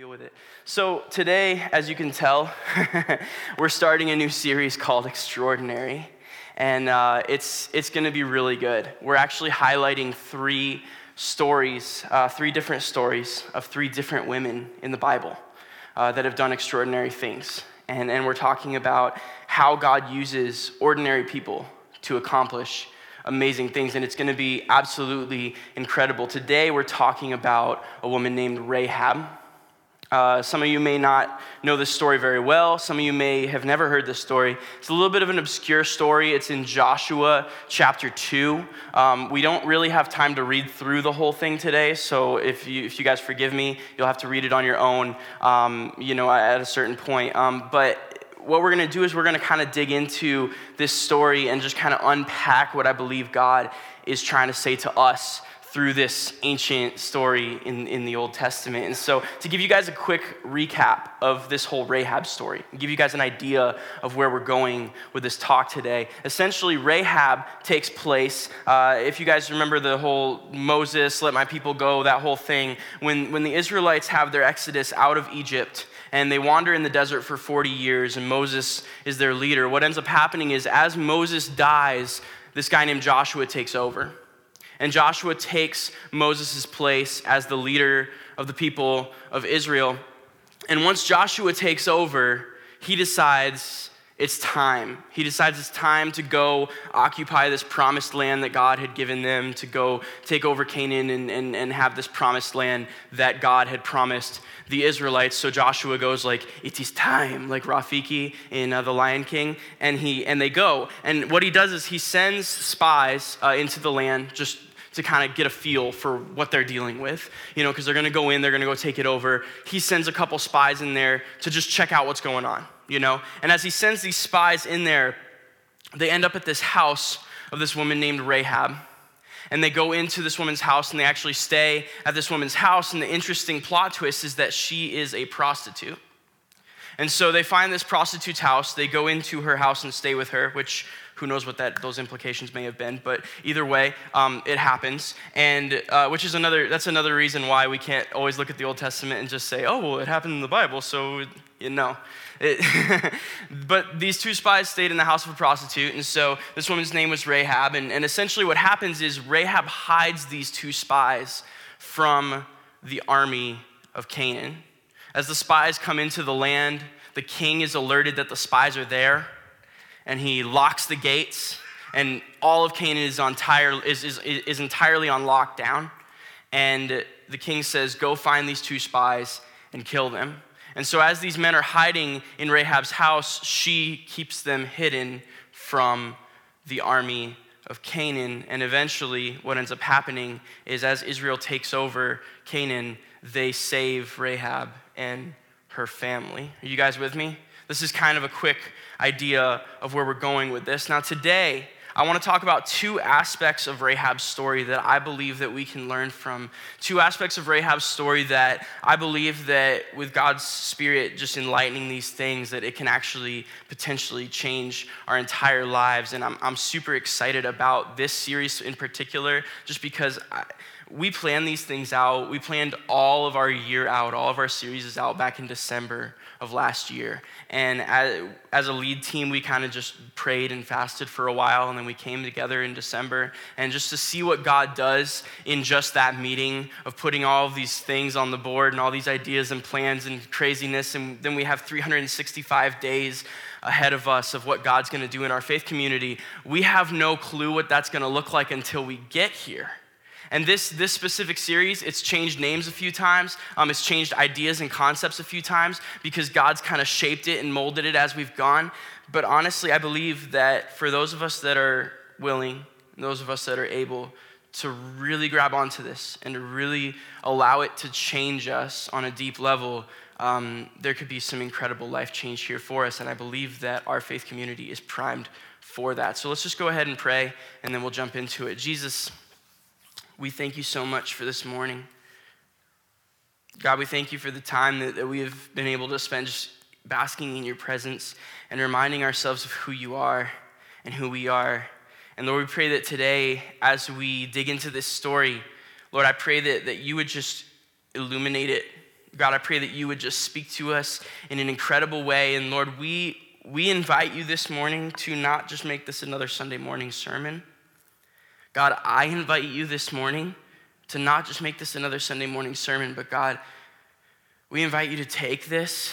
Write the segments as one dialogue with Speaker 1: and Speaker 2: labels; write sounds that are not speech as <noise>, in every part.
Speaker 1: deal with it. So, today, as you can tell, <laughs> we're starting a new series called Extraordinary. And uh, it's, it's going to be really good. We're actually highlighting three stories, uh, three different stories of three different women in the Bible uh, that have done extraordinary things. And, and we're talking about how God uses ordinary people to accomplish amazing things, and it's going to be absolutely incredible. Today, we're talking about a woman named Rahab. Uh, some of you may not know this story very well. Some of you may have never heard this story. It's a little bit of an obscure story. It's in Joshua chapter 2. Um, we don't really have time to read through the whole thing today, so if you, if you guys forgive me, you'll have to read it on your own, um, you know, at a certain point. Um, but what we're going to do is we're going to kind of dig into this story and just kind of unpack what I believe God is trying to say to us through this ancient story in, in the Old Testament. And so, to give you guys a quick recap of this whole Rahab story, give you guys an idea of where we're going with this talk today. Essentially, Rahab takes place, uh, if you guys remember the whole Moses, let my people go, that whole thing, when, when the Israelites have their exodus out of Egypt and they wander in the desert for 40 years, and Moses is their leader. What ends up happening is, as Moses dies, this guy named Joshua takes over. And Joshua takes Moses' place as the leader of the people of Israel. And once Joshua takes over, he decides it's time. He decides it's time to go occupy this promised land that God had given them, to go take over Canaan and, and, and have this promised land that God had promised the Israelites. So Joshua goes like, it is time, like Rafiki in uh, The Lion King, and, he, and they go. And what he does is he sends spies uh, into the land, just to kind of get a feel for what they're dealing with, you know, because they're going to go in, they're going to go take it over. He sends a couple spies in there to just check out what's going on, you know. And as he sends these spies in there, they end up at this house of this woman named Rahab. And they go into this woman's house and they actually stay at this woman's house. And the interesting plot twist is that she is a prostitute. And so they find this prostitute's house. They go into her house and stay with her, which who knows what that those implications may have been, but either way, um, it happens, and uh, which is another that's another reason why we can't always look at the Old Testament and just say, oh well, it happened in the Bible, so you know. <laughs> But these two spies stayed in the house of a prostitute, and so this woman's name was Rahab, and, and essentially what happens is Rahab hides these two spies from the army of Canaan. As the spies come into the land, the king is alerted that the spies are there and he locks the gates, and all of Canaan is, on tire, is, is, is entirely on lockdown. And the king says, Go find these two spies and kill them. And so, as these men are hiding in Rahab's house, she keeps them hidden from the army of Canaan. And eventually, what ends up happening is as Israel takes over Canaan, they save Rahab and her family. Are you guys with me? This is kind of a quick idea of where we're going with this. Now, today, I want to talk about two aspects of Rahab's story that I believe that we can learn from. Two aspects of Rahab's story that I believe that with God's spirit just enlightening these things that it can actually potentially change our entire lives. And I'm, I'm super excited about this series in particular just because I, we planned these things out. We planned all of our year out, all of our series is out back in December of last year. And as, a lead team, we kind of just prayed and fasted for a while, and then we came together in December. And just to see what God does in just that meeting of putting all of these things on the board and all these ideas and plans and craziness. And then we have 365 days ahead of us of what God's going to do in our faith community. We have no clue what that's going to look like until we get here. And this, this specific series, it's changed names a few times. Um, it's changed ideas and concepts a few times because God's kind of shaped it and molded it as we've gone. But honestly, I believe that for those of us that are willing, those of us that are able to really grab onto this and to really allow it to change us on a deep level, um, there could be some incredible life change here for us. And I believe that our faith community is primed for that. So let's just go ahead and pray, and then we'll jump into it. Jesus, we thank you so much for this morning. God, we thank you for the time that, that we have been able to spend just basking in your presence and reminding ourselves of who you are and who we are. And Lord, we pray that today, as we dig into this story, Lord, I pray that, that you would just illuminate it, God, I pray that you would just speak to us in an incredible way. And Lord, we, we invite you this morning to not just make this another Sunday morning sermon. God, I invite you this morning to not just make this another Sunday morning sermon, but God, we invite you to take this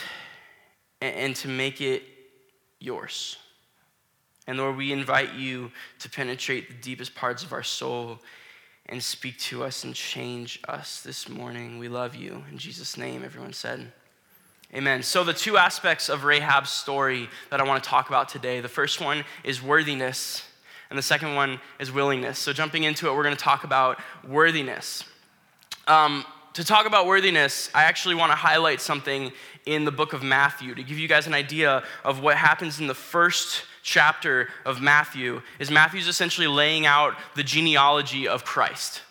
Speaker 1: and, and to make it yours. And Lord, we invite you to penetrate the deepest parts of our soul and speak to us and change us this morning. We love you. In Jesus' name, everyone said. Amen. So, the two aspects of Rahab's story that I want to talk about today the first one is worthiness, and the second one is willingness. So, jumping into it, we're going to talk about worthiness. Um, to talk about worthiness, I actually want to highlight something in the book of Matthew to give you guys an idea of what happens in the first chapter of Matthew is Matthew's essentially laying out the genealogy of Christ.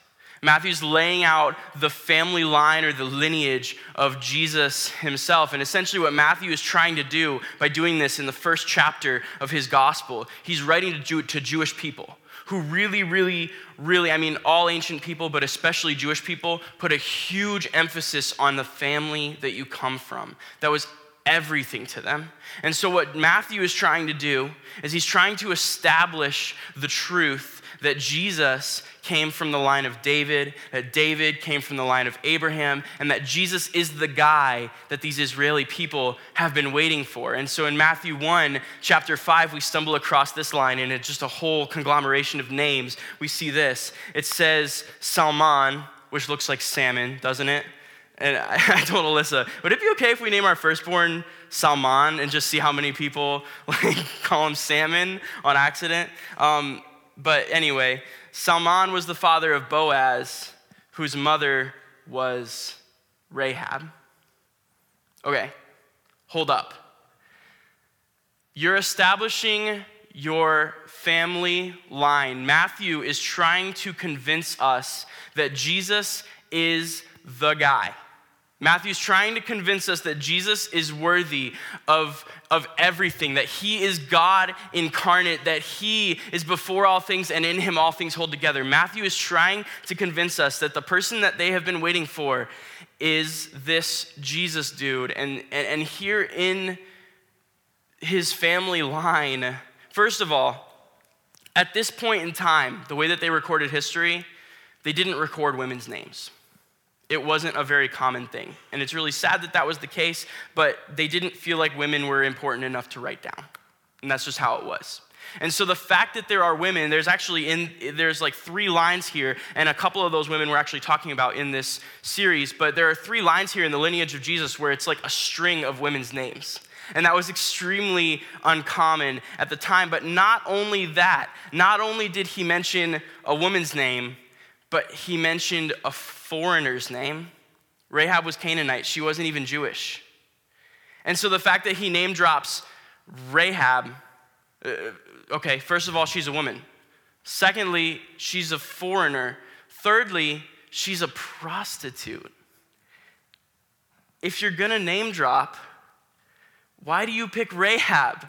Speaker 1: Matthew's laying out the family line or the lineage of Jesus himself. And essentially, what Matthew is trying to do by doing this in the first chapter of his gospel, he's writing to, Jew- to Jewish people who really, really, really, I mean, all ancient people, but especially Jewish people, put a huge emphasis on the family that you come from. That was everything to them. And so, what Matthew is trying to do is he's trying to establish the truth that Jesus came from the line of David, that David came from the line of Abraham, and that Jesus is the guy that these Israeli people have been waiting for. And so in Matthew 1, chapter 5, we stumble across this line, and it's just a whole conglomeration of names. We see this. It says Salmon, which looks like salmon, doesn't it? And I, <laughs> I told Alyssa, would it be okay if we name our firstborn Salmon and just see how many people <laughs> like call him salmon on accident? Um, but anyway, Salmon was the father of Boaz, whose mother was Rahab. Okay, hold up. You're establishing your family line. Matthew is trying to convince us that Jesus is the guy. Matthew's trying to convince us that Jesus is worthy of, of everything, that he is God incarnate, that he is before all things and in him all things hold together. Matthew is trying to convince us that the person that they have been waiting for is this Jesus dude. And, and, and here in his family line, first of all, at this point in time, the way that they recorded history, they didn't record women's names it wasn't a very common thing. And it's really sad that that was the case, but they didn't feel like women were important enough to write down. And that's just how it was. And so the fact that there are women, there's actually in there's like three lines here, and a couple of those women we're actually talking about in this series, but there are three lines here in the lineage of Jesus where it's like a string of women's names. And that was extremely uncommon at the time. But not only that, not only did he mention a woman's name, but he mentioned a foreigner's name. Rahab was Canaanite, she wasn't even Jewish. And so the fact that he name drops Rahab, uh, okay, first of all, she's a woman. Secondly, she's a foreigner. Thirdly, she's a prostitute. If you're gonna name drop, why do you pick Rahab?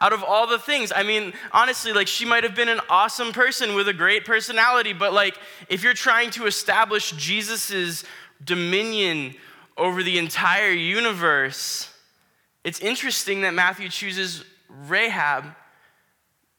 Speaker 1: Out of all the things. I mean, honestly, like she might have been an awesome person with a great personality, but like if you're trying to establish Jesus's dominion over the entire universe, it's interesting that Matthew chooses Rahab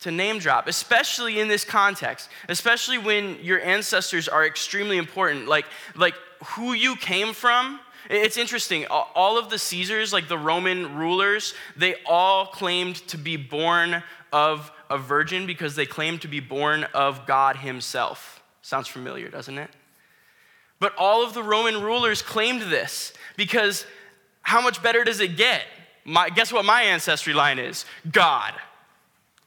Speaker 1: to name drop, especially in this context, especially when your ancestors are extremely important. Like, like who you came from it's interesting. All of the Caesars, like the Roman rulers, they all claimed to be born of a virgin because they claimed to be born of God Himself. Sounds familiar, doesn't it? But all of the Roman rulers claimed this because how much better does it get? My, guess what my ancestry line is? God,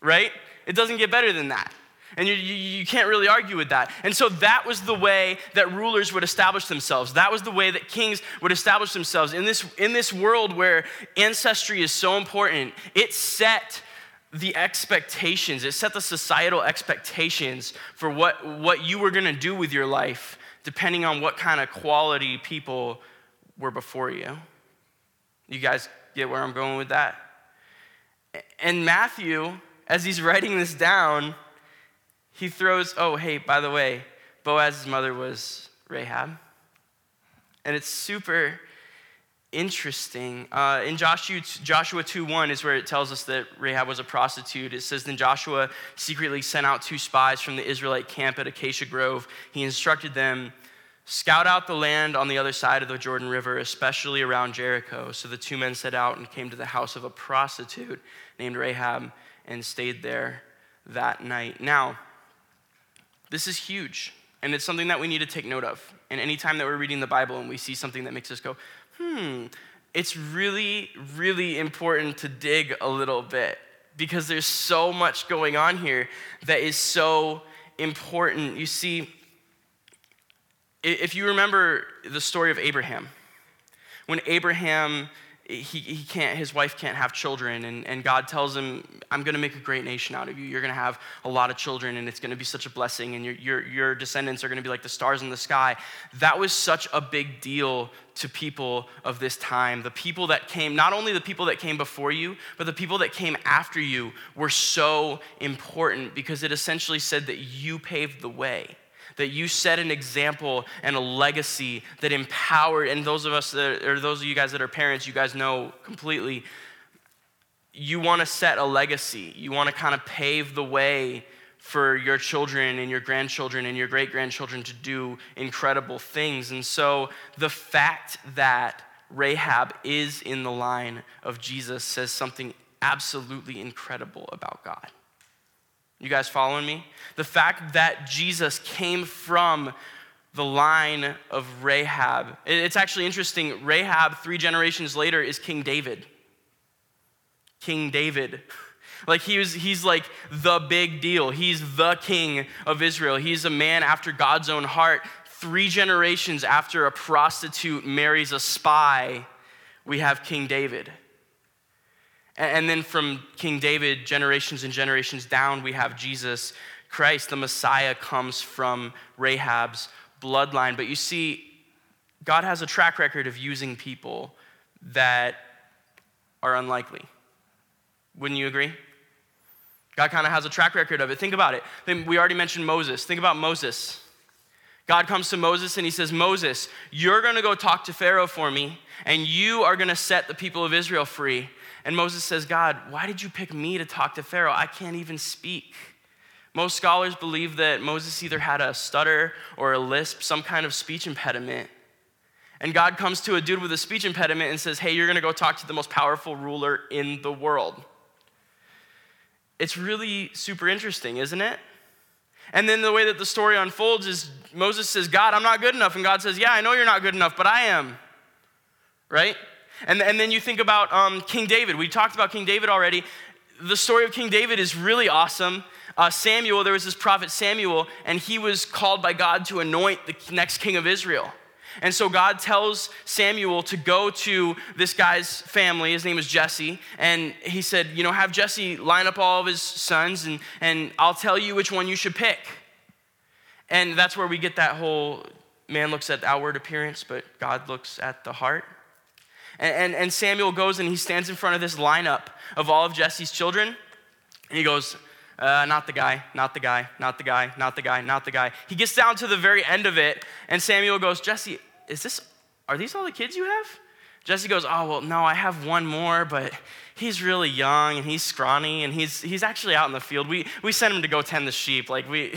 Speaker 1: right? It doesn't get better than that. And you, you, you, can't really argue with that. And so that was the way that rulers would establish themselves. That was the way that kings would establish themselves. In this, in this world where ancestry is so important, it set the expectations, it set the societal expectations for what, what you were gonna do with your life, depending on what kind of quality people were before you. You guys get where I'm going with that? And Matthew, as he's writing this down, he throws, oh, hey, by the way, Boaz's mother was Rahab. And it's super interesting. Uh, in Joshua, Joshua 2 1 is where it tells us that Rahab was a prostitute. It says, Then Joshua secretly sent out two spies from the Israelite camp at Acacia Grove. He instructed them, Scout out the land on the other side of the Jordan River, especially around Jericho. So the two men set out and came to the house of a prostitute named Rahab and stayed there that night. Now, this is huge, and it's something that we need to take note of. And anytime that we're reading the Bible and we see something that makes us go, hmm, it's really, really important to dig a little bit because there's so much going on here that is so important. You see, if you remember the story of Abraham, when Abraham he, he can't, his wife can't have children, and, and God tells him, I'm gonna make a great nation out of you. You're gonna have a lot of children, and it's gonna be such a blessing, and your, your, your descendants are gonna be like the stars in the sky. That was such a big deal to people of this time. The people that came, not only the people that came before you, but the people that came after you were so important because it essentially said that you paved the way that you set an example and a legacy that empowered, and those of us that, or those of you guys that are parents, you guys know completely, you want to set a legacy. You want to kind of pave the way for your children and your grandchildren and your great grandchildren to do incredible things. And so the fact that Rahab is in the line of Jesus says something absolutely incredible about God. You guys following me? The fact that Jesus came from the line of Rahab. It's actually interesting. Rahab, three generations later, is King David. King David. Like he was, he's like the big deal. He's the king of Israel. He's a man after God's own heart. Three generations after a prostitute marries a spy, we have King David. And then from King David, generations and generations down, we have Jesus Christ. The Messiah comes from Rahab's bloodline. But you see, God has a track record of using people that are unlikely. Wouldn't you agree? God kind of has a track record of it. Think about it. We already mentioned Moses. Think about Moses. God comes to Moses and he says, Moses, you're going to go talk to Pharaoh for me, and you are going to set the people of Israel free. And Moses says, God, why did you pick me to talk to Pharaoh? I can't even speak. Most scholars believe that Moses either had a stutter or a lisp, some kind of speech impediment. And God comes to a dude with a speech impediment and says, Hey, you're gonna go talk to the most powerful ruler in the world. It's really super interesting, isn't it? And then the way that the story unfolds is Moses says, God, I'm not good enough. And God says, Yeah, I know you're not good enough, but I am. Right? And, and then you think about um, King David. We talked about King David already. The story of King David is really awesome. Uh, Samuel, there was this prophet Samuel, and he was called by God to anoint the next king of Israel. And so God tells Samuel to go to this guy's family. His name is Jesse. And he said, You know, have Jesse line up all of his sons, and, and I'll tell you which one you should pick. And that's where we get that whole man looks at the outward appearance, but God looks at the heart. And, and, and Samuel goes and he stands in front of this lineup of all of Jesse's children. And he goes, uh, not the guy, not the guy, not the guy, not the guy, not the guy. He gets down to the very end of it, and Samuel goes, Jesse, is this, are these all the kids you have? Jesse goes, Oh, well, no, I have one more, but he's really young and he's scrawny and he's, he's actually out in the field. We, we sent him to go tend the sheep. Like, we,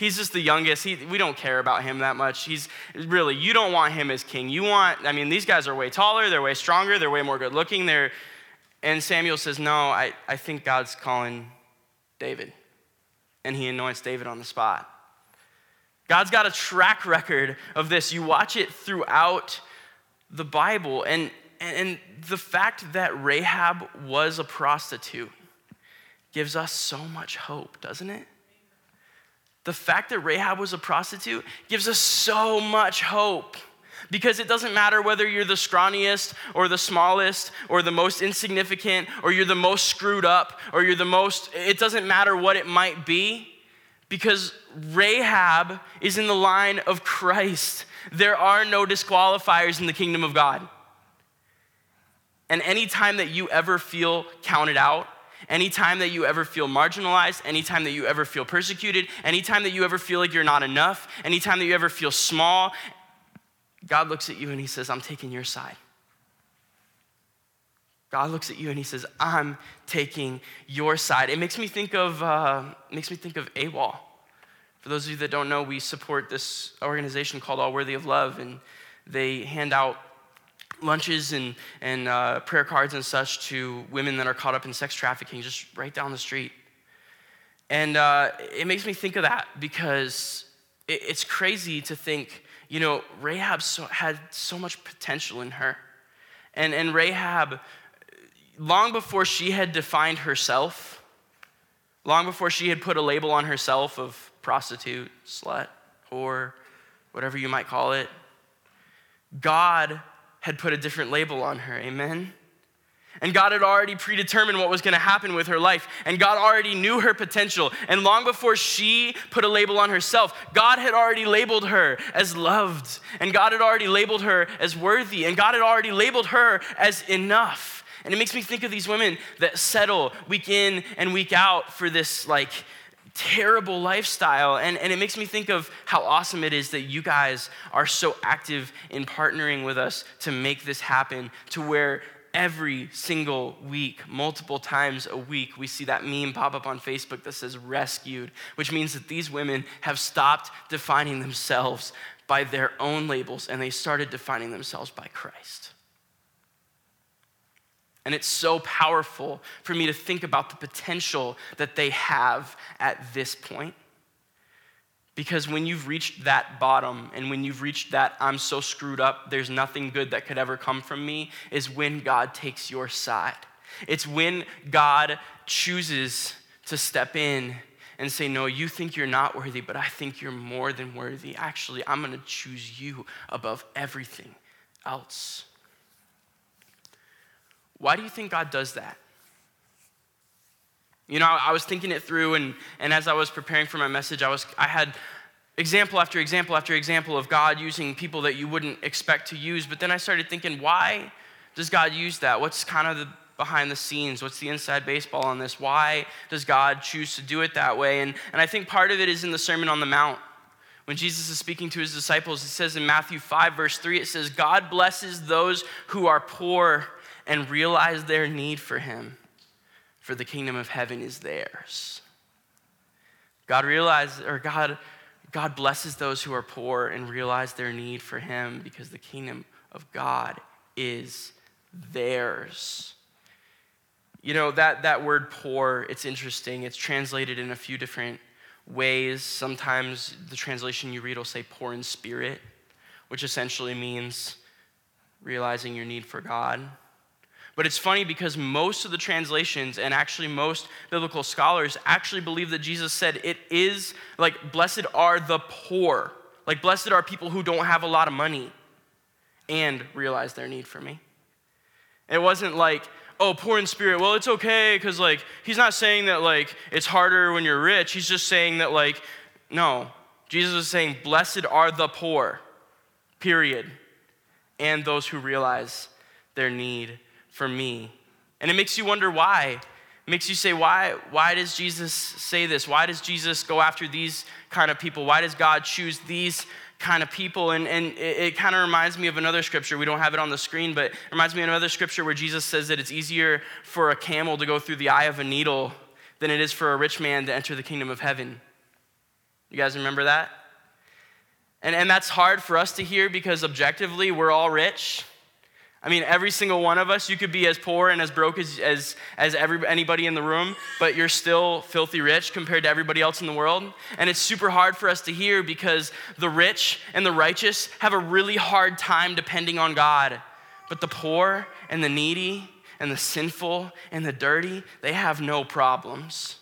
Speaker 1: he's just the youngest. He, we don't care about him that much. He's really, you don't want him as king. You want, I mean, these guys are way taller, they're way stronger, they're way more good looking. They're, and Samuel says, No, I, I think God's calling David. And he anoints David on the spot. God's got a track record of this. You watch it throughout the Bible. And, and the fact that Rahab was a prostitute gives us so much hope, doesn't it? The fact that Rahab was a prostitute gives us so much hope. Because it doesn't matter whether you're the scrawniest or the smallest or the most insignificant or you're the most screwed up or you're the most, it doesn't matter what it might be. Because Rahab is in the line of Christ. There are no disqualifiers in the kingdom of God. And anytime that you ever feel counted out, Anytime that you ever feel marginalized, anytime that you ever feel persecuted, anytime that you ever feel like you're not enough, anytime that you ever feel small, God looks at you and he says, I'm taking your side. God looks at you and he says, I'm taking your side. It makes me think of, uh, makes me think of AWOL. For those of you that don't know, we support this organization called All Worthy of Love, and they hand out lunches and, and uh, prayer cards and such to women that are caught up in sex trafficking just right down the street. And uh, it makes me think of that because it, it's crazy to think, you know, Rahab so, had so much potential in her. And, and Rahab, long before she had defined herself, long before she had put a label on herself of prostitute, slut, whore, whatever you might call it, God had put a different label on her. Amen? And God had already predetermined what was going to happen with her life. And God already knew her potential. And long before she put a label on herself, God had already labeled her as loved. And God had already labeled her as worthy. And God had already labeled her as enough. And it makes me think of these women that settle week in and week out for this, like, terrible lifestyle. And, and it makes me think of how awesome it is that you guys are so active in partnering with us to make this happen, to where every single week, multiple times a week, we see that meme pop up on Facebook that says rescued, which means that these women have stopped defining themselves by their own labels and they started defining themselves by Christ. And it's so powerful for me to think about the potential that they have at this point. Because when you've reached that bottom and when you've reached that, I'm so screwed up, there's nothing good that could ever come from me, is when God takes your side. It's when God chooses to step in and say, No, you think you're not worthy, but I think you're more than worthy. Actually, I'm gonna choose you above everything else. Why do you think God does that? You know, I was thinking it through, and, and as I was preparing for my message, I, was, I had example after example after example of God using people that you wouldn't expect to use. But then I started thinking, why does God use that? What's kind of the behind the scenes? What's the inside baseball on this? Why does God choose to do it that way? And, and I think part of it is in the Sermon on the Mount. When Jesus is speaking to his disciples, it says in Matthew 5, verse 3, it says, God blesses those who are poor and realize their need for him for the kingdom of heaven is theirs. God realizes, or God, God blesses those who are poor and realize their need for Him because the kingdom of God is theirs. You know, that, that word poor, it's interesting. It's translated in a few different ways. Sometimes the translation you read will say poor in spirit, which essentially means realizing your need for God. But it's funny because most of the translations and actually most biblical scholars actually believe that Jesus said it is like, blessed are the poor. Like, blessed are people who don't have a lot of money and realize their need for me. It wasn't like, oh, poor in spirit. Well, it's okay because, like, he's not saying that, like, it's harder when you're rich. He's just saying that, like, no. Jesus is saying, blessed are the poor, period, and those who realize their need for me. And it makes you wonder why. It makes you say, why, why does Jesus say this? Why does Jesus go after these kind of people? Why does God choose these kind of people? And, and it, it kind of reminds me of another scripture. We don't have it on the screen, but it reminds me of another scripture where Jesus says that it's easier for a camel to go through the eye of a needle than it is for a rich man to enter the kingdom of heaven. You guys remember that? And, and that's hard for us to hear because objectively we're all rich. I mean, every single one of us, you could be as poor and as broke as, as, as every, anybody in the room, but you're still filthy rich compared to everybody else in the world. And it's super hard for us to hear because the rich and the righteous have a really hard time depending on God. But the poor and the needy and the sinful and the dirty, they have no problems.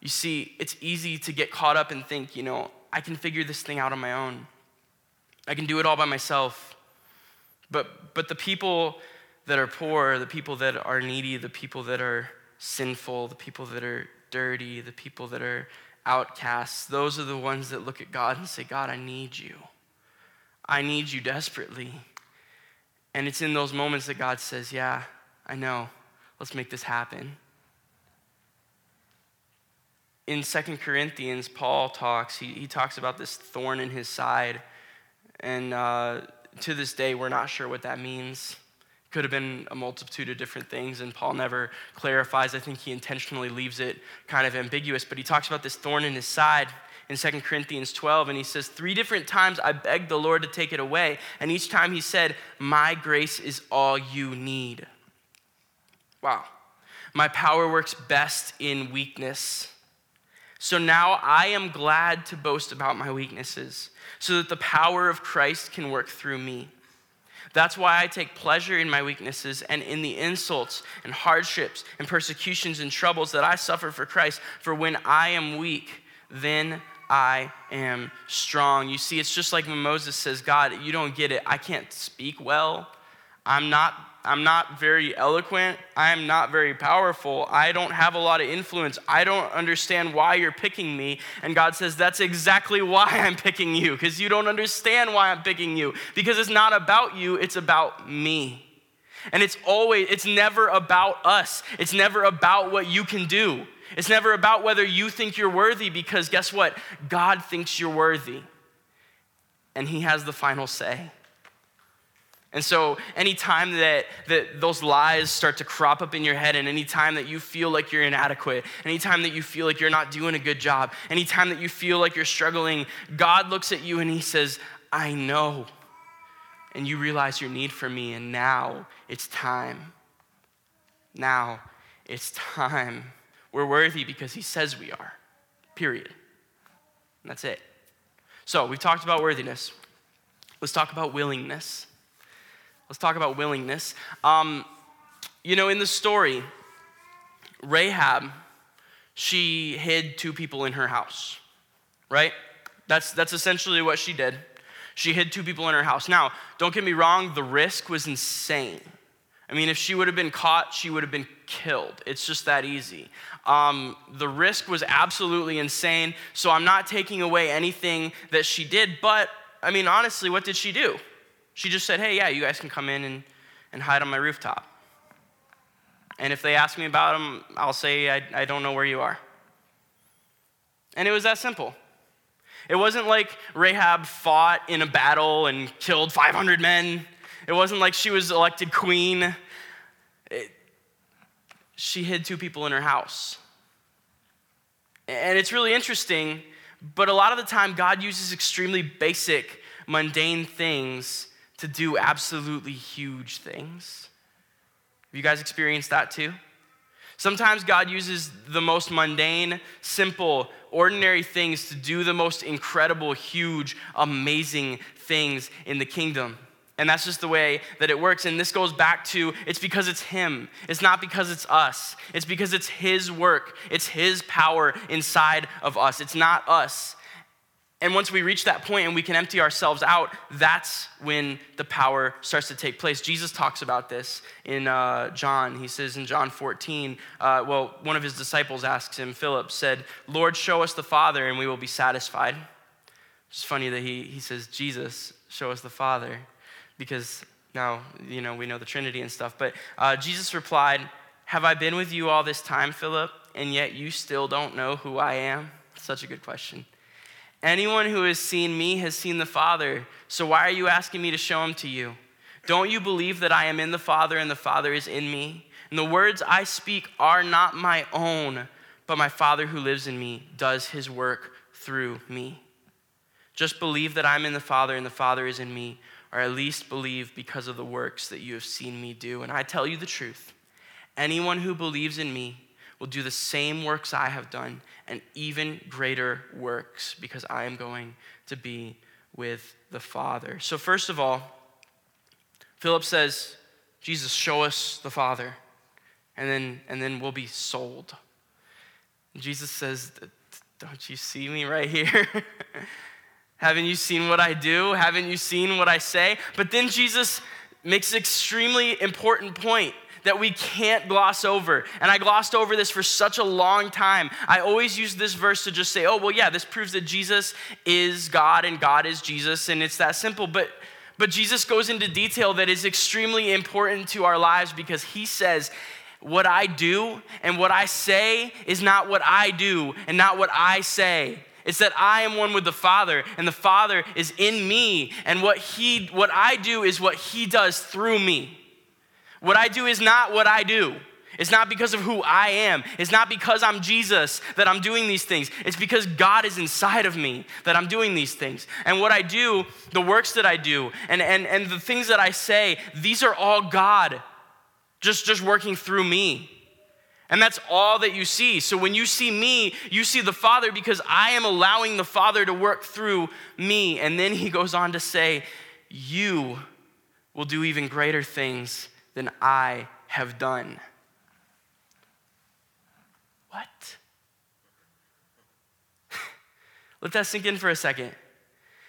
Speaker 1: You see, it's easy to get caught up and think, you know, I can figure this thing out on my own. I can do it all by myself. But, but the people that are poor, the people that are needy, the people that are sinful, the people that are dirty, the people that are outcasts, those are the ones that look at God and say, God, I need you. I need you desperately. And it's in those moments that God says, Yeah, I know. Let's make this happen. in Second Corinthians, Paul talks, he, he talks about this thorn in his side. And uh, to this day, we're not sure what that means. Could have been a multitude of different things, and Paul never clarifies. I think he intentionally leaves it kind of ambiguous, but he talks about this thorn in his side in 2 Corinthians 12, and he says, Three different times I begged the Lord to take it away, and each time he said, My grace is all you need. Wow. My power works best in weakness. So now I am glad to boast about my weaknesses, so that the power of Christ can work through me. That's why I take pleasure in my weaknesses and in the insults and hardships and persecutions and troubles that I suffer for Christ. For when I am weak, then I am strong. You see, it's just like when Moses says, God, you don't get it. I can't speak well. I'm not, I'm not very eloquent. I am not very powerful. I don't have a lot of influence. I don't understand why you're picking me. And God says, That's exactly why I'm picking you, because you don't understand why I'm picking you. Because it's not about you, it's about me. And it's always, it's never about us. It's never about what you can do. It's never about whether you think you're worthy because guess what? God thinks you're worthy. And He has the final say. And so, anytime that, that those lies start to crop up in your head, and anytime that you feel like you're inadequate, anytime that you feel like you're not doing a good job, anytime that you feel like you're struggling, God looks at you and He says, I know. And you realize your need for me, and now it's time. Now it's time. We're worthy because he says we are, period. And that's it. So we've talked about worthiness. Let's talk about willingness. Let's talk about willingness. Um, you know, in the story, Rahab, she hid two people in her house, right? That's, that's essentially what she did. She hid two people in her house. Now, don't get me wrong, the risk was insane. I mean, if she would have been caught, she would have been killed. It's just that easy. Um, the risk was absolutely insane, so I'm not taking away anything that she did, but I mean, honestly, what did she do? She just said, hey, yeah, you guys can come in and, and hide on my rooftop. And if they ask me about them, I'll say, I, I don't know where you are. And it was that simple. It wasn't like Rahab fought in a battle and killed 500 men. It wasn't like she was elected queen. It, she hid two people in her house. And it's really interesting, but a lot of the time, God uses extremely basic, mundane things to do absolutely huge things. Have you guys experienced that too? Sometimes God uses the most mundane, simple, ordinary things to do the most incredible, huge, amazing things in the kingdom. And that's just the way that it works. And this goes back to it's because it's Him. It's not because it's us. It's because it's His work, it's His power inside of us. It's not us. And once we reach that point and we can empty ourselves out, that's when the power starts to take place. Jesus talks about this in uh, John. He says in John 14, uh, well, one of his disciples asks him, Philip said, Lord, show us the Father and we will be satisfied. It's funny that he, he says, Jesus, show us the Father because now, you know, we know the Trinity and stuff. But uh, Jesus replied, Have I been with you all this time, Philip, and yet you still don't know who I am? Such a good question. Anyone who has seen me has seen the Father. So why are you asking me to show him to you? Don't you believe that I am in the Father and the Father is in me? And the words I speak are not my own, but my Father who lives in me does his work through me. Just believe that I'm in the Father and the Father is in me or at least believe because of the works that you have seen me do. And I tell you the truth anyone who believes in me will do the same works I have done and even greater works because I am going to be with the Father. So, first of all, Philip says, Jesus, show us the Father, and then, and then we'll be sold. Jesus says, Don't you see me right here? <laughs> Haven't you seen what I do? Haven't you seen what I say? But then Jesus makes an extremely important point that we can't gloss over. And I glossed over this for such a long time. I always use this verse to just say, oh, well, yeah, this proves that Jesus is God and God is Jesus, and it's that simple. But but Jesus goes into detail that is extremely important to our lives because he says, what I do and what I say is not what I do and not what I say. It's that I am one with the Father and the Father is in me and what he what I do is what he does through me. What I do is not what I do. It's not because of who I am. It's not because I'm Jesus that I'm doing these things. It's because God is inside of me that I'm doing these things. And what I do, the works that I do, and, and, and the things that I say, these are all God just, just working through me. And that's all that you see. So when you see me, you see the Father because I am allowing the Father to work through me. And then he goes on to say, You will do even greater things than I have done. What? <laughs> Let that sink in for a second.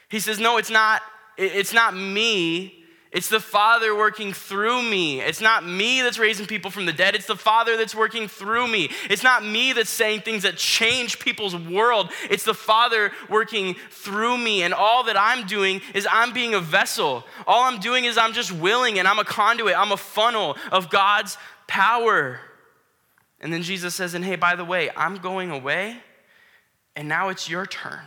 Speaker 1: He says, No, it's not, it's not me. It's the Father working through me. It's not me that's raising people from the dead. It's the Father that's working through me. It's not me that's saying things that change people's world. It's the Father working through me. And all that I'm doing is I'm being a vessel. All I'm doing is I'm just willing and I'm a conduit. I'm a funnel of God's power. And then Jesus says, and hey, by the way, I'm going away, and now it's your turn.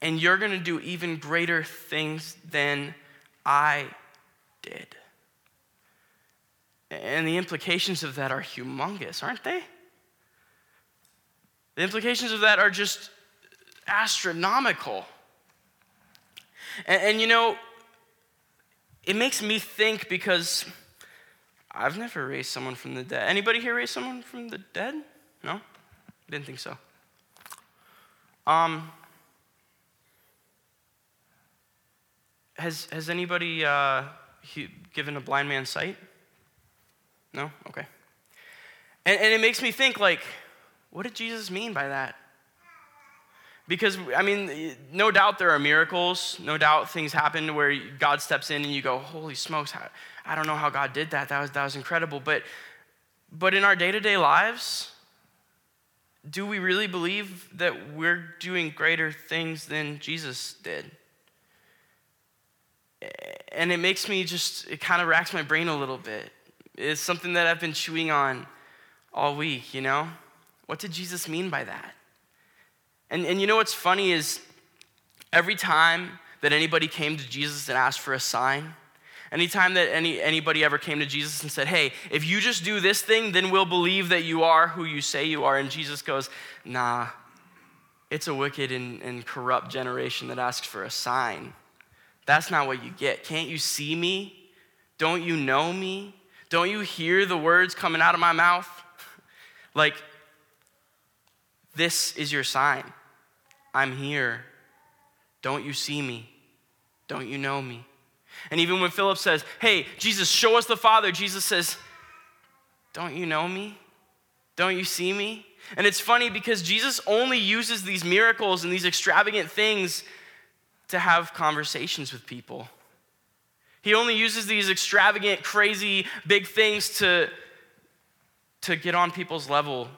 Speaker 1: And you're going to do even greater things than I did. And the implications of that are humongous, aren't they? The implications of that are just astronomical. And, and, you know, it makes me think because I've never raised someone from the dead. Anybody here raised someone from the dead? No? Didn't think so. Um, has, has anybody uh, given a blind man sight? No? Okay. And, and it makes me think, like, what did Jesus mean by that? Because, I mean, no doubt there are miracles. No doubt things happen where God steps in and you go, holy smokes, I don't know how God did that. That was, that was incredible. But, but in our day to day lives, do we really believe that we're doing greater things than Jesus did? And it makes me just, it kind of racks my brain a little bit. It's something that I've been chewing on all week, you know? What did Jesus mean by that? And, and you know what's funny is every time that anybody came to Jesus and asked for a sign, Anytime that any, anybody ever came to Jesus and said, Hey, if you just do this thing, then we'll believe that you are who you say you are. And Jesus goes, Nah, it's a wicked and, and corrupt generation that asks for a sign. That's not what you get. Can't you see me? Don't you know me? Don't you hear the words coming out of my mouth? <laughs> like, this is your sign. I'm here. Don't you see me? Don't you know me? And even when Philip says, Hey, Jesus, show us the Father, Jesus says, Don't you know me? Don't you see me? And it's funny because Jesus only uses these miracles and these extravagant things to have conversations with people. He only uses these extravagant, crazy, big things to, to get on people's level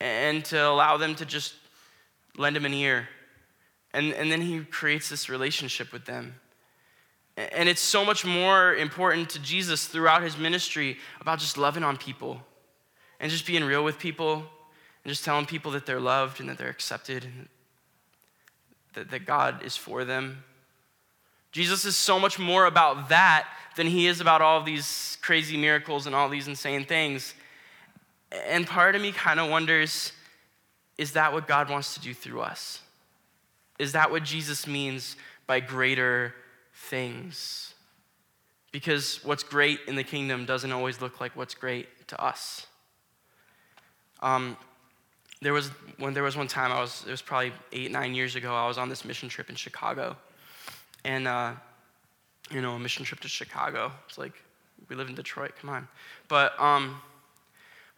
Speaker 1: and to allow them to just lend him an ear. And, and then he creates this relationship with them. And it's so much more important to Jesus throughout his ministry about just loving on people and just being real with people and just telling people that they're loved and that they're accepted and that, that God is for them. Jesus is so much more about that than he is about all these crazy miracles and all these insane things. And part of me kind of wonders is that what God wants to do through us? Is that what Jesus means by greater things. Because what's great in the kingdom doesn't always look like what's great to us. Um, there was when there was one time I was it was probably eight nine years ago I was on this mission trip in Chicago, and uh, you know a mission trip to Chicago. It's like we live in Detroit. Come on, but um,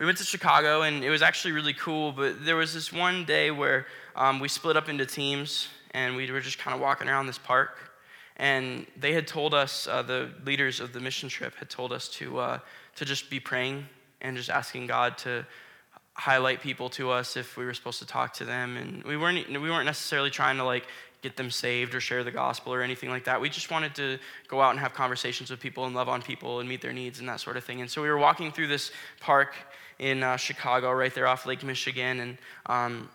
Speaker 1: we went to Chicago and it was actually really cool. But there was this one day where um, we split up into teams and we were just kind of walking around this park and they had told us, uh, the leaders of the mission trip had told us to, uh, to just be praying and just asking God to highlight people to us if we were supposed to talk to them. And we weren't, we weren't necessarily trying to like get them saved or share the gospel or anything like that. We just wanted to go out and have conversations with people and love on people and meet their needs and that sort of thing. And so we were walking through this park in uh, Chicago, right there off Lake Michigan, and um,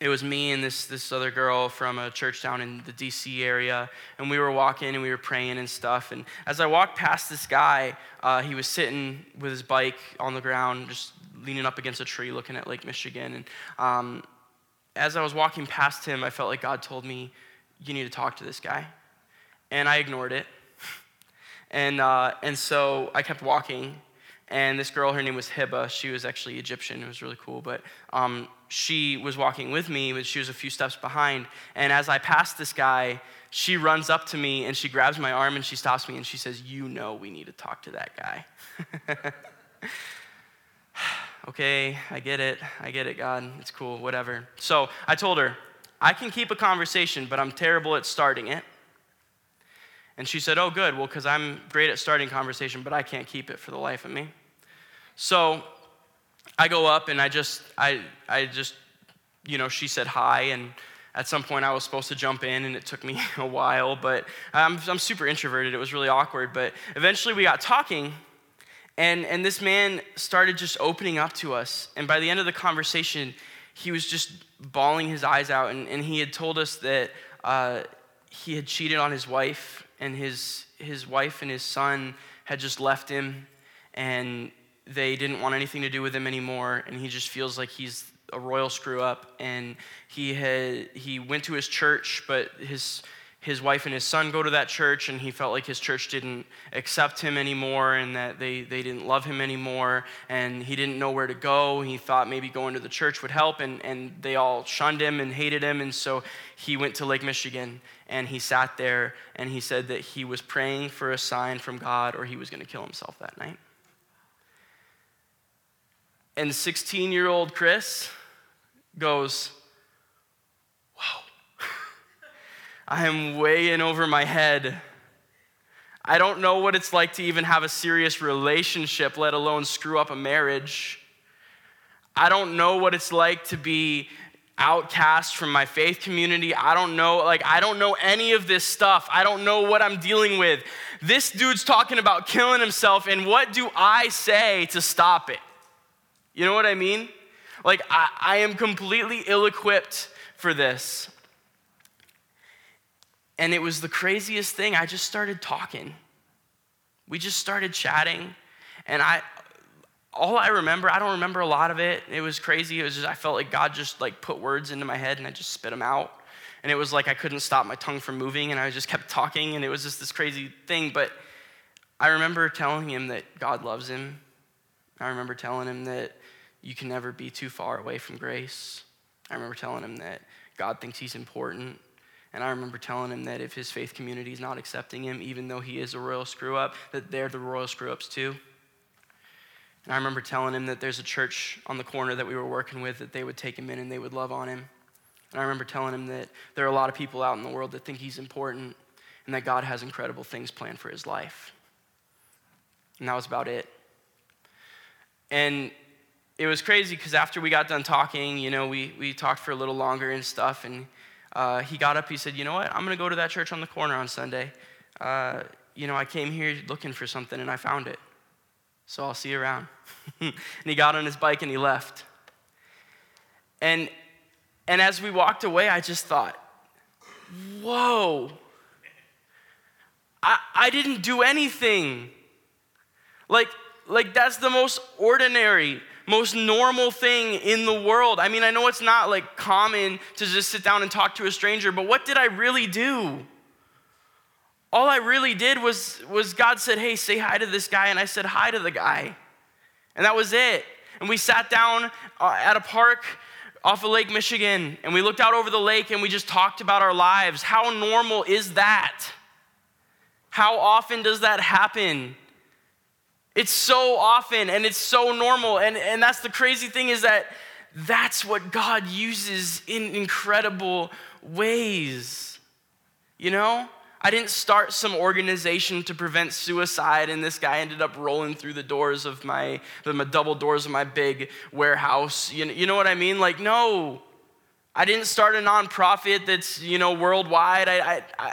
Speaker 1: it was me and this, this other girl from a church down in the DC area, and we were walking and we were praying and stuff. And as I walked past this guy, uh, he was sitting with his bike on the ground, just leaning up against a tree, looking at Lake Michigan. And um, as I was walking past him, I felt like God told me, You need to talk to this guy. And I ignored it. <laughs> And, uh, and so I kept walking. And this girl, her name was Hiba. She was actually Egyptian. It was really cool. But um, she was walking with me, but she was a few steps behind. And as I passed this guy, she runs up to me and she grabs my arm and she stops me and she says, You know, we need to talk to that guy. <sighs> okay, I get it. I get it, God. It's cool, whatever. So I told her, I can keep a conversation, but I'm terrible at starting it. And she said, Oh, good. Well, because I'm great at starting conversation, but I can't keep it for the life of me. So I go up and I just, I, I just, you know, she said hi, and at some point I was supposed to jump in, and it took me <laughs> a while, but I'm, I'm super introverted. It was really awkward, but eventually we got talking, and, and this man started just opening up to us. And by the end of the conversation, he was just bawling his eyes out. And, and he had told us that uh, he had cheated on his wife, and his, his wife and his son had just left him, and they didn't want anything to do with him anymore. And he just feels like he's a royal screw up. And he, had, he went to his church, but his his wife and his son go to that church and he felt like his church didn't accept him anymore and that they, they didn't love him anymore and he didn't know where to go he thought maybe going to the church would help and, and they all shunned him and hated him and so he went to lake michigan and he sat there and he said that he was praying for a sign from god or he was going to kill himself that night and 16 year old chris goes Wow, <laughs> I am way in over my head. I don't know what it's like to even have a serious relationship, let alone screw up a marriage. I don't know what it's like to be outcast from my faith community. I don't know, like, I don't know any of this stuff. I don't know what I'm dealing with. This dude's talking about killing himself, and what do I say to stop it? You know what I mean? Like, I, I am completely ill equipped for this. And it was the craziest thing. I just started talking. We just started chatting. And I, all I remember, I don't remember a lot of it. It was crazy. It was just, I felt like God just like put words into my head and I just spit them out. And it was like I couldn't stop my tongue from moving and I just kept talking and it was just this crazy thing. But I remember telling him that God loves him. I remember telling him that you can never be too far away from grace. I remember telling him that God thinks he's important and I remember telling him that if his faith community is not accepting him, even though he is a royal screw up, that they're the royal screw ups too. And I remember telling him that there's a church on the corner that we were working with that they would take him in and they would love on him. And I remember telling him that there are a lot of people out in the world that think he's important and that God has incredible things planned for his life. And that was about it. And it was crazy because after we got done talking, you know, we, we talked for a little longer and stuff. And uh, he got up, he said, You know what? I'm going to go to that church on the corner on Sunday. Uh, you know, I came here looking for something and I found it. So I'll see you around. <laughs> and he got on his bike and he left. And, and as we walked away, I just thought, Whoa, I, I didn't do anything. Like, like that's the most ordinary most normal thing in the world. I mean, I know it's not like common to just sit down and talk to a stranger, but what did I really do? All I really did was, was God said, Hey, say hi to this guy. And I said hi to the guy. And that was it. And we sat down uh, at a park off of Lake Michigan and we looked out over the lake and we just talked about our lives. How normal is that? How often does that happen? It's so often and it's so normal. And, and that's the crazy thing is that that's what God uses in incredible ways. You know? I didn't start some organization to prevent suicide, and this guy ended up rolling through the doors of my, the double doors of my big warehouse. You know, you know what I mean? Like, no. I didn't start a nonprofit that's, you know, worldwide. I, I, I,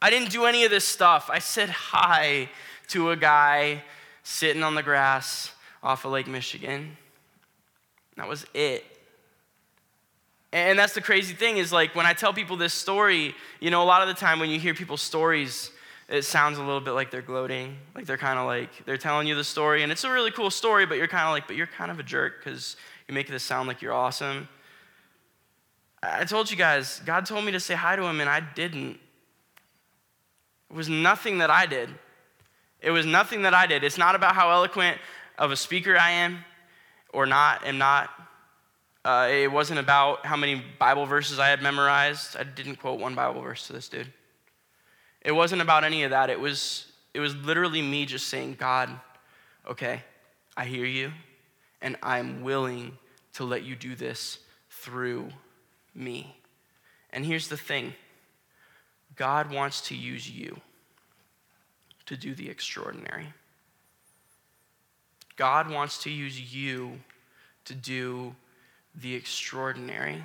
Speaker 1: I didn't do any of this stuff. I said hi to a guy sitting on the grass off of Lake Michigan. That was it. And that's the crazy thing is like when I tell people this story, you know, a lot of the time when you hear people's stories, it sounds a little bit like they're gloating. Like they're kind of like, they're telling you the story, and it's a really cool story, but you're kind of like, but you're kind of a jerk because you're making this sound like you're awesome. I told you guys, God told me to say hi to him, and I didn't. It was nothing that I did. It was nothing that I did. It's not about how eloquent of a speaker I am or not, am not. Uh, it wasn't about how many Bible verses I had memorized. I didn't quote one Bible verse to this dude. It wasn't about any of that. It was, it was literally me just saying, God, okay, I hear you, and I'm willing to let you do this through me. And here's the thing God wants to use you to do the extraordinary. God wants to use you to do the extraordinary.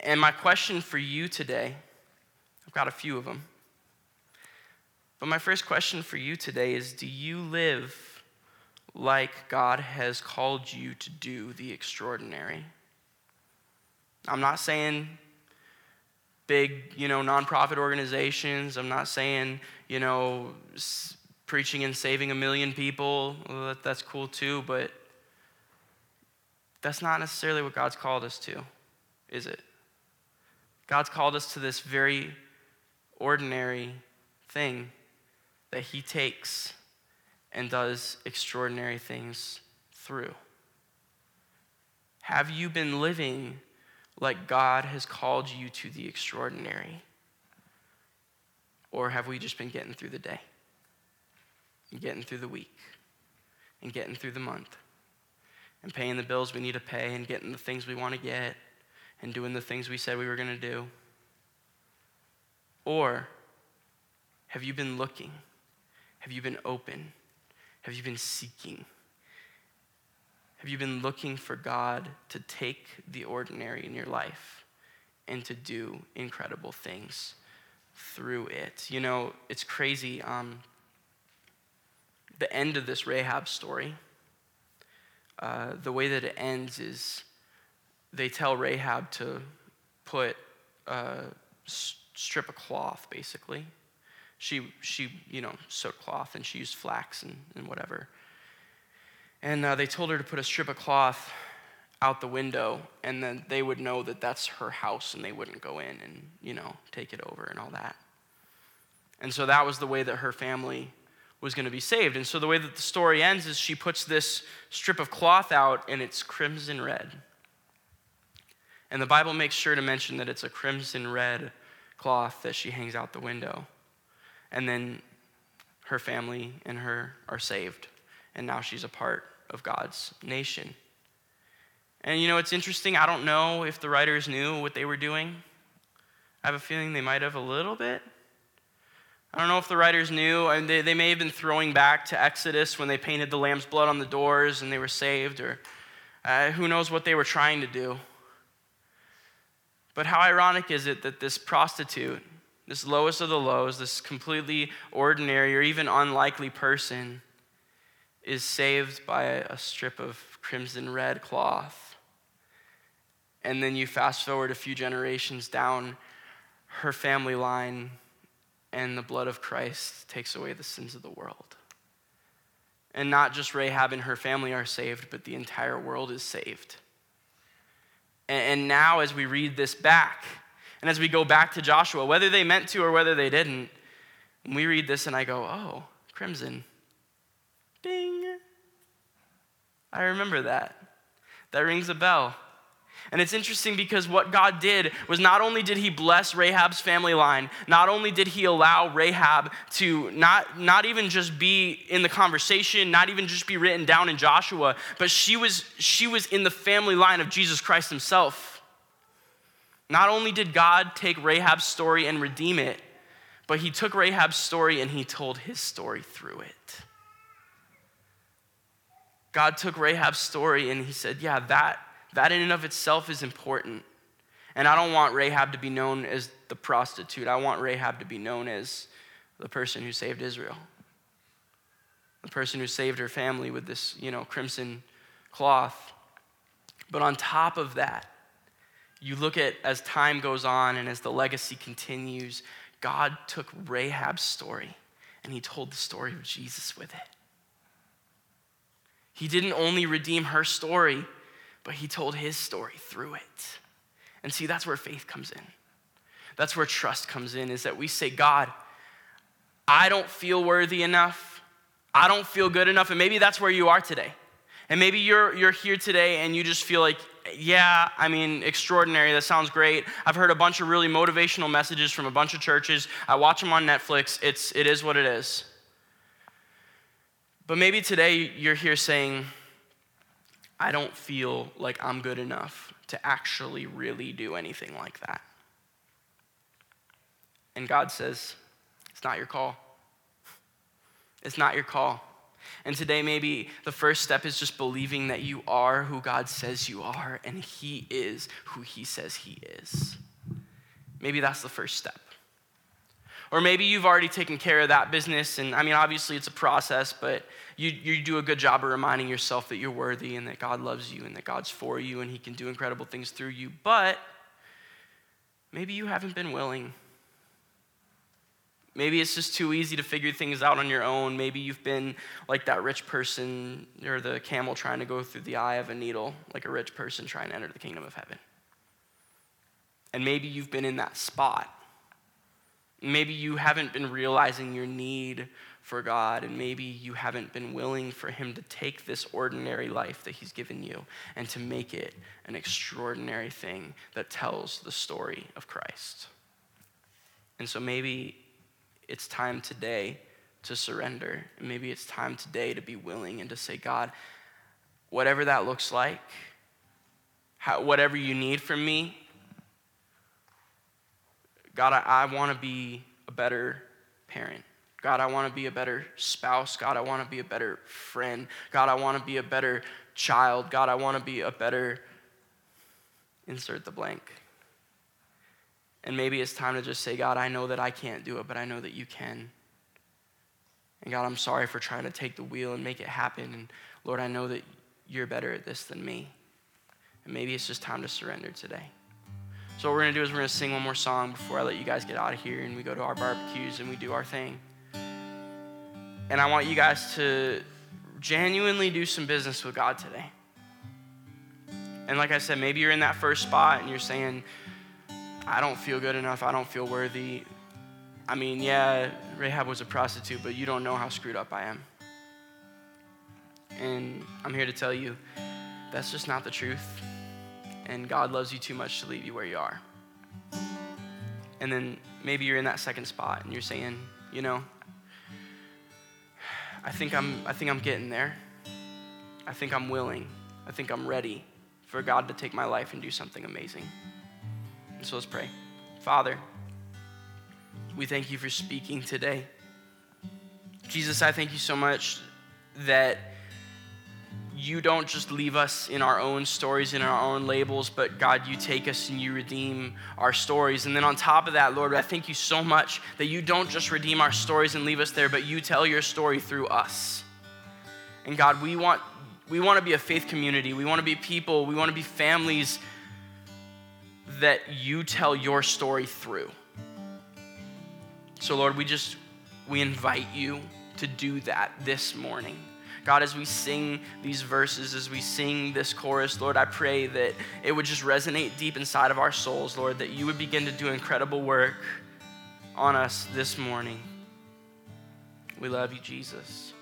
Speaker 1: And my question for you today, I've got a few of them. But my first question for you today is Do you live like God has called you to do the extraordinary? I'm not saying big, you know, nonprofit organizations. I'm not saying, you know, preaching and saving a million people. Well, that's cool too, but that's not necessarily what God's called us to, is it? God's called us to this very ordinary thing that He takes and does extraordinary things through. Have you been living like God has called you to the extraordinary? Or have we just been getting through the day, and getting through the week, and getting through the month? and paying the bills we need to pay and getting the things we want to get and doing the things we said we were going to do? Or have you been looking? Have you been open? Have you been seeking? Have you been looking for God to take the ordinary in your life and to do incredible things through it? You know, it's crazy. Um, the end of this Rahab story uh, the way that it ends is they tell Rahab to put a strip of cloth, basically. She, she you know, sewed cloth and she used flax and, and whatever. And uh, they told her to put a strip of cloth out the window, and then they would know that that's her house and they wouldn't go in and, you know, take it over and all that. And so that was the way that her family was going to be saved. And so the way that the story ends is she puts this strip of cloth out and it's crimson red. And the Bible makes sure to mention that it's a crimson red cloth that she hangs out the window. And then her family and her are saved. And now she's a part of God's nation. And you know, it's interesting. I don't know if the writers knew what they were doing. I have a feeling they might have a little bit. I don't know if the writers knew, and they, they may have been throwing back to Exodus when they painted the lamb's blood on the doors and they were saved, or uh, who knows what they were trying to do. But how ironic is it that this prostitute, this lowest of the lows, this completely ordinary or even unlikely person, is saved by a strip of crimson red cloth? And then you fast forward a few generations down her family line and the blood of Christ takes away the sins of the world. And not just Rahab and her family are saved, but the entire world is saved. And now, as we read this back, and as we go back to Joshua, whether they meant to or whether they didn't, we read this and I go, oh, crimson. I remember that. That rings a bell. And it's interesting because what God did was not only did he bless Rahab's family line, not only did he allow Rahab to not, not even just be in the conversation, not even just be written down in Joshua, but she was, she was in the family line of Jesus Christ himself. Not only did God take Rahab's story and redeem it, but he took Rahab's story and he told his story through it. God took Rahab's story and he said, Yeah, that that in and of itself is important. And I don't want Rahab to be known as the prostitute. I want Rahab to be known as the person who saved Israel. The person who saved her family with this, you know, crimson cloth. But on top of that, you look at as time goes on and as the legacy continues, God took Rahab's story and he told the story of Jesus with it. He didn't only redeem her story, but he told his story through it. And see, that's where faith comes in. That's where trust comes in, is that we say, God, I don't feel worthy enough. I don't feel good enough. And maybe that's where you are today. And maybe you're, you're here today and you just feel like, yeah, I mean, extraordinary. That sounds great. I've heard a bunch of really motivational messages from a bunch of churches. I watch them on Netflix. It's, it is what it is. But maybe today you're here saying, I don't feel like I'm good enough to actually really do anything like that. And God says, It's not your call. It's not your call. And today, maybe the first step is just believing that you are who God says you are and He is who He says He is. Maybe that's the first step. Or maybe you've already taken care of that business, and I mean, obviously it's a process, but you, you do a good job of reminding yourself that you're worthy and that God loves you and that God's for you and He can do incredible things through you. But maybe you haven't been willing Maybe it's just too easy to figure things out on your own. Maybe you've been like that rich person or the camel trying to go through the eye of a needle, like a rich person trying to enter the kingdom of heaven. And maybe you've been in that spot. Maybe you haven't been realizing your need for God, and maybe you haven't been willing for Him to take this ordinary life that He's given you and to make it an extraordinary thing that tells the story of Christ. And so maybe it's time today to surrender. maybe it's time today to be willing and to say, God, whatever that looks like, how, whatever you need from me, God, I, I want to be a better parent. God, I want to be a better spouse. God, I want to be a better friend. God, I want to be a better child. God, I want to be a better insert the blank. And maybe it's time to just say, God, I know that I can't do it, but I know that you can. And God, I'm sorry for trying to take the wheel and make it happen. And Lord, I know that you're better at this than me. And maybe it's just time to surrender today. So, what we're going to do is we're going to sing one more song before I let you guys get out of here and we go to our barbecues and we do our thing. And I want you guys to genuinely do some business with God today. And like I said, maybe you're in that first spot and you're saying, I don't feel good enough. I don't feel worthy. I mean, yeah, Rahab was a prostitute, but you don't know how screwed up I am. And I'm here to tell you that's just not the truth. And God loves you too much to leave you where you are. And then maybe you're in that second spot and you're saying, you know, I think I'm I think I'm getting there. I think I'm willing. I think I'm ready for God to take my life and do something amazing. And so let's pray. Father, we thank you for speaking today. Jesus, I thank you so much that you don't just leave us in our own stories, in our own labels, but God, you take us and you redeem our stories. And then on top of that, Lord, I thank you so much that you don't just redeem our stories and leave us there, but you tell your story through us. And God, we want, we want to be a faith community. We want to be people. We want to be families that you tell your story through. So, Lord, we just, we invite you to do that this morning. God, as we sing these verses, as we sing this chorus, Lord, I pray that it would just resonate deep inside of our souls, Lord, that you would begin to do incredible work on us this morning. We love you, Jesus.